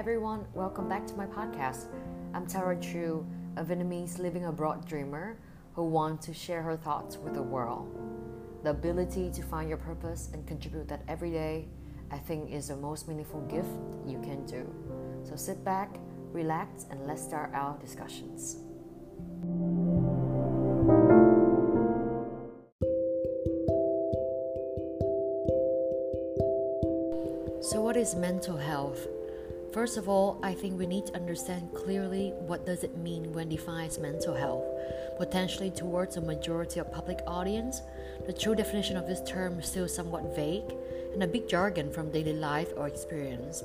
everyone, welcome back to my podcast. I'm Tara Chu, a Vietnamese living abroad dreamer who wants to share her thoughts with the world. The ability to find your purpose and contribute that every day, I think, is the most meaningful gift you can do. So sit back, relax, and let's start our discussions. So, what is mental health? First of all, I think we need to understand clearly what does it mean when defines mental health. Potentially towards a majority of public audience, the true definition of this term is still somewhat vague and a big jargon from daily life or experience.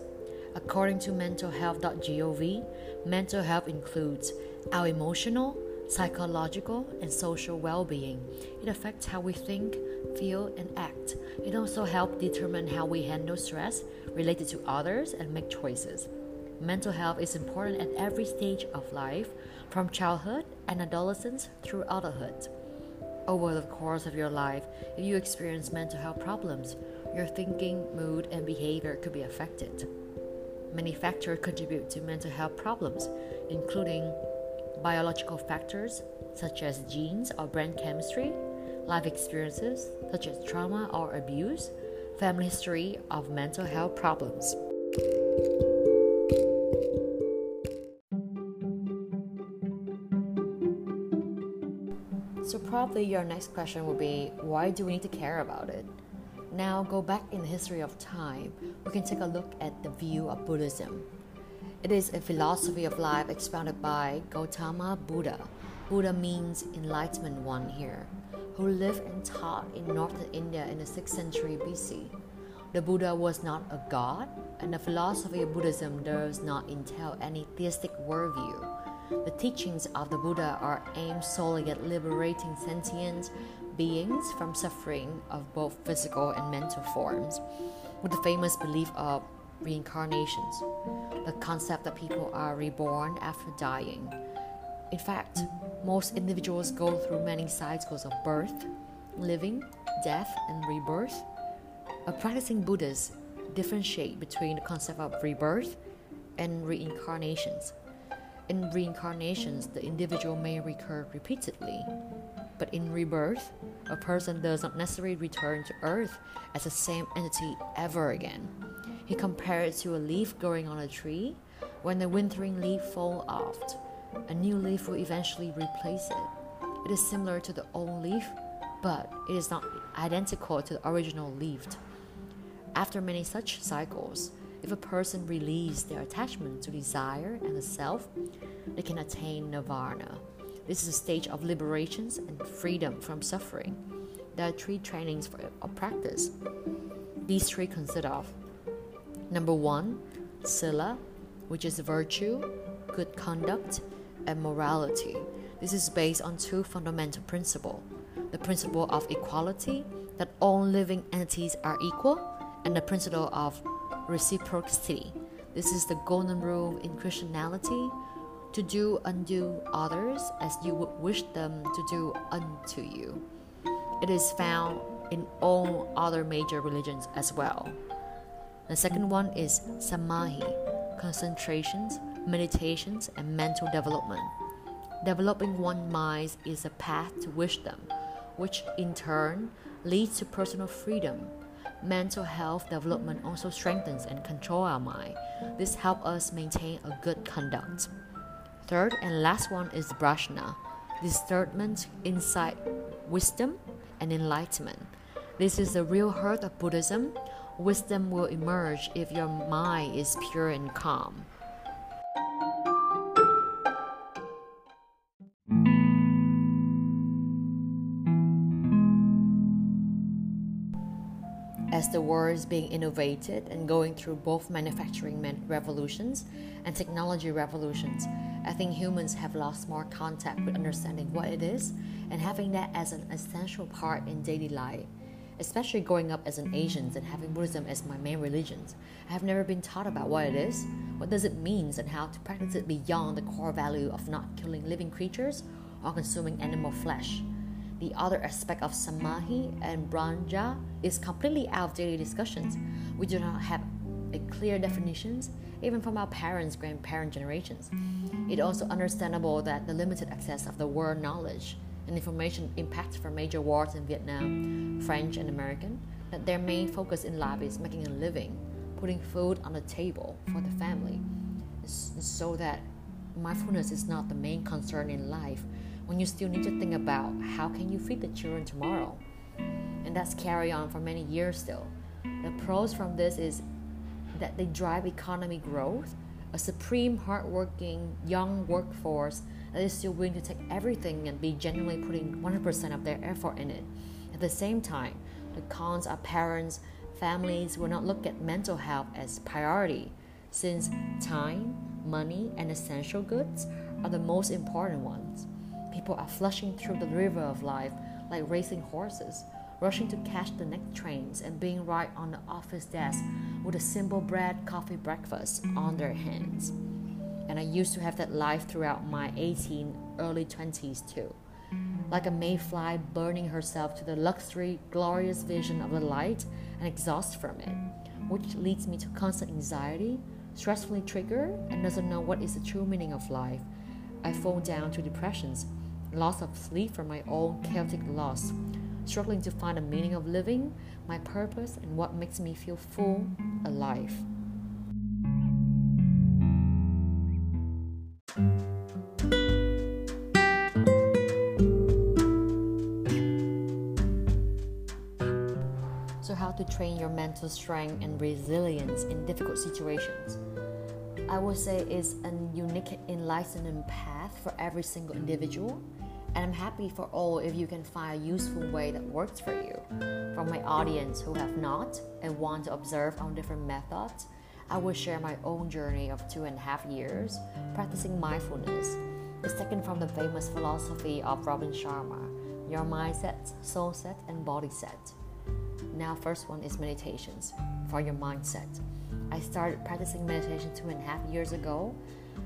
According to mentalhealth.gov, mental health includes our emotional, psychological, and social well being. It affects how we think, feel, and act. It also helps determine how we handle stress related to others and make choices. Mental health is important at every stage of life, from childhood and adolescence through adulthood. Over the course of your life, if you experience mental health problems, your thinking, mood, and behavior could be affected. Many factors contribute to mental health problems, including biological factors such as genes or brain chemistry, life experiences such as trauma or abuse, family history of mental health problems. So, probably your next question will be why do we need to care about it? Now, go back in the history of time, we can take a look at the view of Buddhism. It is a philosophy of life expounded by Gautama Buddha. Buddha means enlightenment one here, who lived and taught in northern India in the 6th century BC. The Buddha was not a god, and the philosophy of Buddhism does not entail any theistic worldview. The teachings of the Buddha are aimed solely at liberating sentient beings from suffering of both physical and mental forms, with the famous belief of reincarnations, the concept that people are reborn after dying. In fact, most individuals go through many cycles of birth, living, death, and rebirth. A practicing Buddhist differentiate between the concept of rebirth and reincarnations. In reincarnations, the individual may recur repeatedly, but in rebirth, a person does not necessarily return to Earth as the same entity ever again. He compared it to a leaf growing on a tree. When the withering leaf falls off, a new leaf will eventually replace it. It is similar to the old leaf, but it is not identical to the original leaf. After many such cycles, if a person releases their attachment to desire and the self, they can attain nirvana. This is a stage of liberations and freedom from suffering. There are three trainings for a practice. These three consist of number one, sila, which is virtue, good conduct, and morality. This is based on two fundamental principles the principle of equality, that all living entities are equal, and the principle of reciprocity. This is the golden rule in Christianity to do unto others as you would wish them to do unto you. It is found in all other major religions as well. The second one is samadhi, concentrations, meditations, and mental development. Developing one's mind is a path to wisdom, which in turn leads to personal freedom. Mental health development also strengthens and controls our mind. This helps us maintain a good conduct. Third and last one is prajna, discernment, insight, wisdom, and enlightenment. This is the real heart of Buddhism. Wisdom will emerge if your mind is pure and calm. As the world is being innovated and going through both manufacturing revolutions and technology revolutions, I think humans have lost more contact with understanding what it is and having that as an essential part in daily life. Especially growing up as an Asian and having Buddhism as my main religion, I have never been taught about what it is, what does it mean, and how to practice it beyond the core value of not killing living creatures or consuming animal flesh. The other aspect of samadhi and prajna is completely out of daily discussions. We do not have clear definitions, even from our parents' grandparent generations. It also understandable that the limited access of the world knowledge and information impact from major wars in Vietnam, French and American, that their main focus in life is making a living, putting food on the table for the family, so that mindfulness is not the main concern in life when you still need to think about how can you feed the children tomorrow? And that's carry on for many years still. The pros from this is that they drive economy growth a supreme hardworking young workforce is still willing to take everything and be genuinely putting 100% of their effort in it at the same time the cons are parents families will not look at mental health as priority since time money, and essential goods are the most important ones. People are flushing through the river of life like racing horses, rushing to catch the next trains and being right on the office desk with a simple bread, coffee, breakfast on their hands. And I used to have that life throughout my 18, early 20s too. Like a mayfly burning herself to the luxury, glorious vision of the light and exhaust from it, which leads me to constant anxiety, stressfully triggered and doesn't know what is the true meaning of life. I fall down to depressions, loss of sleep from my own chaotic loss, struggling to find the meaning of living, my purpose, and what makes me feel full, alive. To train your mental strength and resilience in difficult situations? I would say it's a unique enlightening path for every single individual. And I'm happy for all if you can find a useful way that works for you. For my audience who have not and want to observe on different methods, I will share my own journey of two and a half years practicing mindfulness. It's taken from the famous philosophy of Robin Sharma your mindset, soul set, and body set. Now, first one is meditations for your mindset. I started practicing meditation two and a half years ago.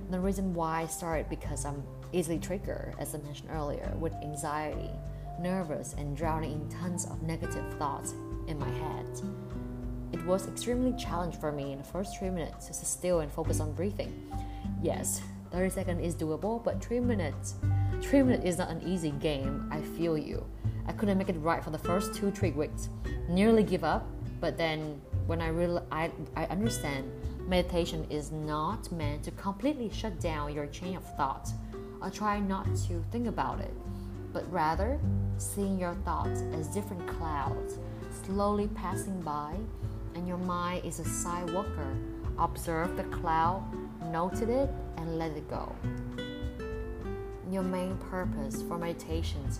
The reason why I started because I'm easily triggered, as I mentioned earlier, with anxiety, nervous, and drowning in tons of negative thoughts in my head. It was extremely challenging for me in the first three minutes to sit still and focus on breathing. Yes, 30 seconds is doable, but three minutes, three minutes is not an easy game. I feel you. I couldn't make it right for the first two, three weeks. Nearly give up, but then when I real I, I understand meditation is not meant to completely shut down your chain of thoughts or try not to think about it, but rather seeing your thoughts as different clouds slowly passing by, and your mind is a sidewalker. Observe the cloud, noted it, and let it go. Your main purpose for meditations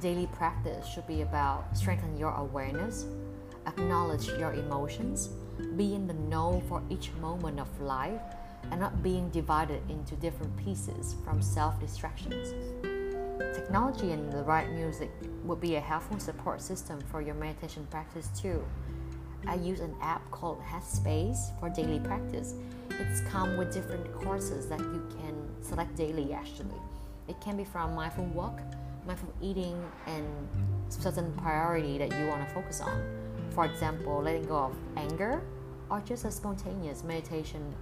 daily practice should be about strengthening your awareness, acknowledge your emotions, be in the know for each moment of life, and not being divided into different pieces from self distractions. Technology and the right music would be a helpful support system for your meditation practice too. I use an app called Headspace for daily practice. It's come with different courses that you can select daily actually. It can be from mindful walk, mindful eating, and certain priority that you want to focus on. For example, letting go of anger or just a spontaneous meditation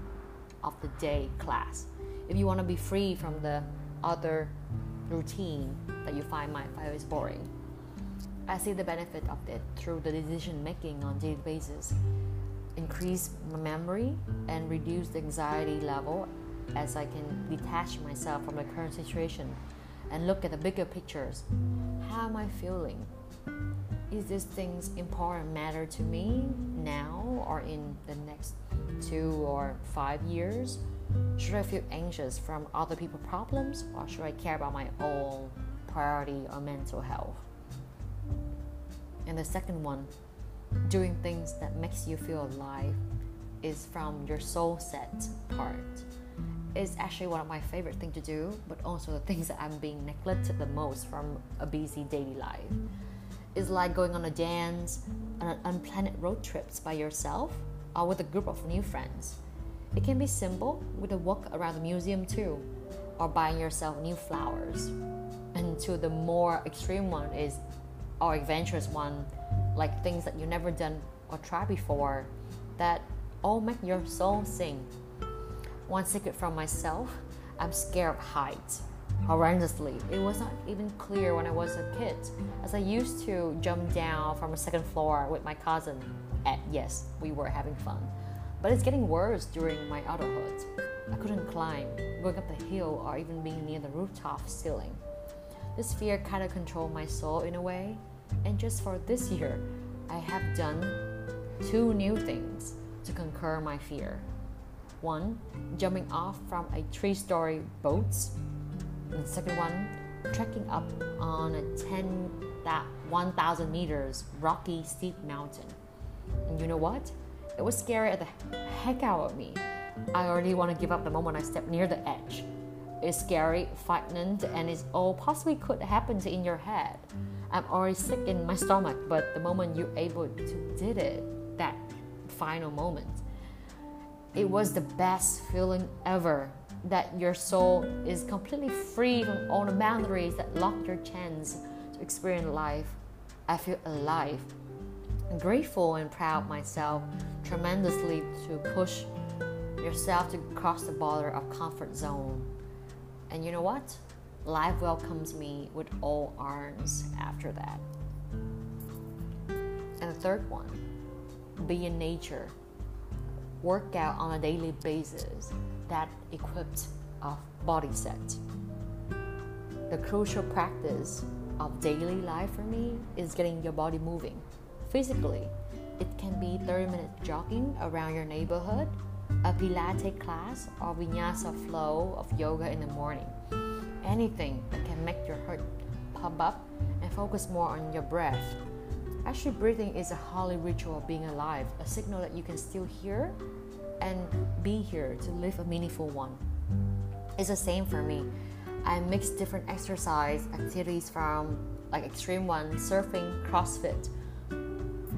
of the day class. If you want to be free from the other routine that you find file is boring. I see the benefit of it through the decision making on daily basis. Increase my memory and reduce the anxiety level as I can detach myself from the current situation and look at the bigger pictures. How am I feeling? is these things important matter to me now or in the next two or five years? Should I feel anxious from other people's problems or should I care about my own priority or mental health? And the second one, doing things that makes you feel alive is from your soul set part. It's actually one of my favorite things to do, but also the things that I'm being neglected the most from a busy daily life is like going on a dance, on unplanned road trips by yourself or with a group of new friends. It can be simple with a walk around the museum too, or buying yourself new flowers. And to the more extreme one is or adventurous one, like things that you never done or tried before that all make your soul sing. One secret from myself I'm scared of heights. Horrendously, it was not even clear when I was a kid, as I used to jump down from a second floor with my cousin. And yes, we were having fun. But it's getting worse during my adulthood. I couldn't climb, going up the hill, or even being near the rooftop ceiling. This fear kind of controlled my soul in a way, and just for this year, I have done two new things to conquer my fear. One, jumping off from a three story boat. And the second one, trekking up on a 10 that 1000 meters rocky steep mountain. And you know what? It was scary at the heck out of me. I already want to give up the moment I step near the edge. It's scary, frightened, and it all possibly could happen in your head. I'm already sick in my stomach, but the moment you're able to did it, that final moment, it was the best feeling ever that your soul is completely free from all the boundaries that lock your chance to experience life. I feel alive. I'm grateful and proud myself tremendously to push yourself to cross the border of comfort zone. And you know what? Life welcomes me with all arms after that. And the third one, be in nature work out on a daily basis that equipped of body set. The crucial practice of daily life for me is getting your body moving. Physically, it can be 30 minutes jogging around your neighborhood, a Pilates class, or vinyasa flow of yoga in the morning. Anything that can make your heart pump up and focus more on your breath Actually, breathing is a holy ritual of being alive, a signal that you can still hear and be here to live a meaningful one. It's the same for me. I mix different exercise activities from like extreme ones, surfing, CrossFit,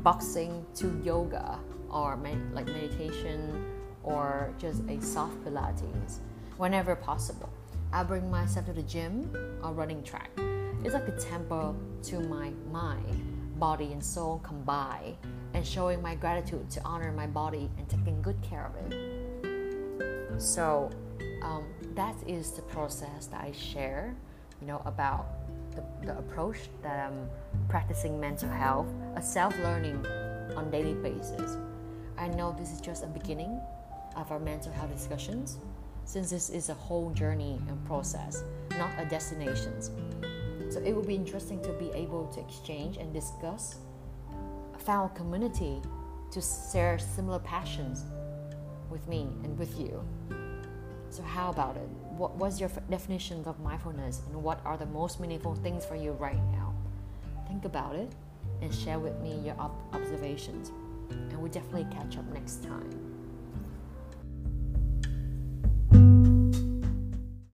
boxing to yoga or med- like meditation or just a soft Pilates whenever possible. I bring myself to the gym or running track. It's like a temple to my mind body and soul combine and showing my gratitude to honor my body and taking good care of it. So um, that is the process that I share, you know, about the, the approach that I'm practicing mental health, a self-learning on daily basis. I know this is just a beginning of our mental health discussions, since this is a whole journey and process, not a destination. So it will be interesting to be able to exchange and discuss, found community to share similar passions with me and with you. So how about it? What was your definition of mindfulness and what are the most meaningful things for you right now? Think about it and share with me your observations. And we'll definitely catch up next time.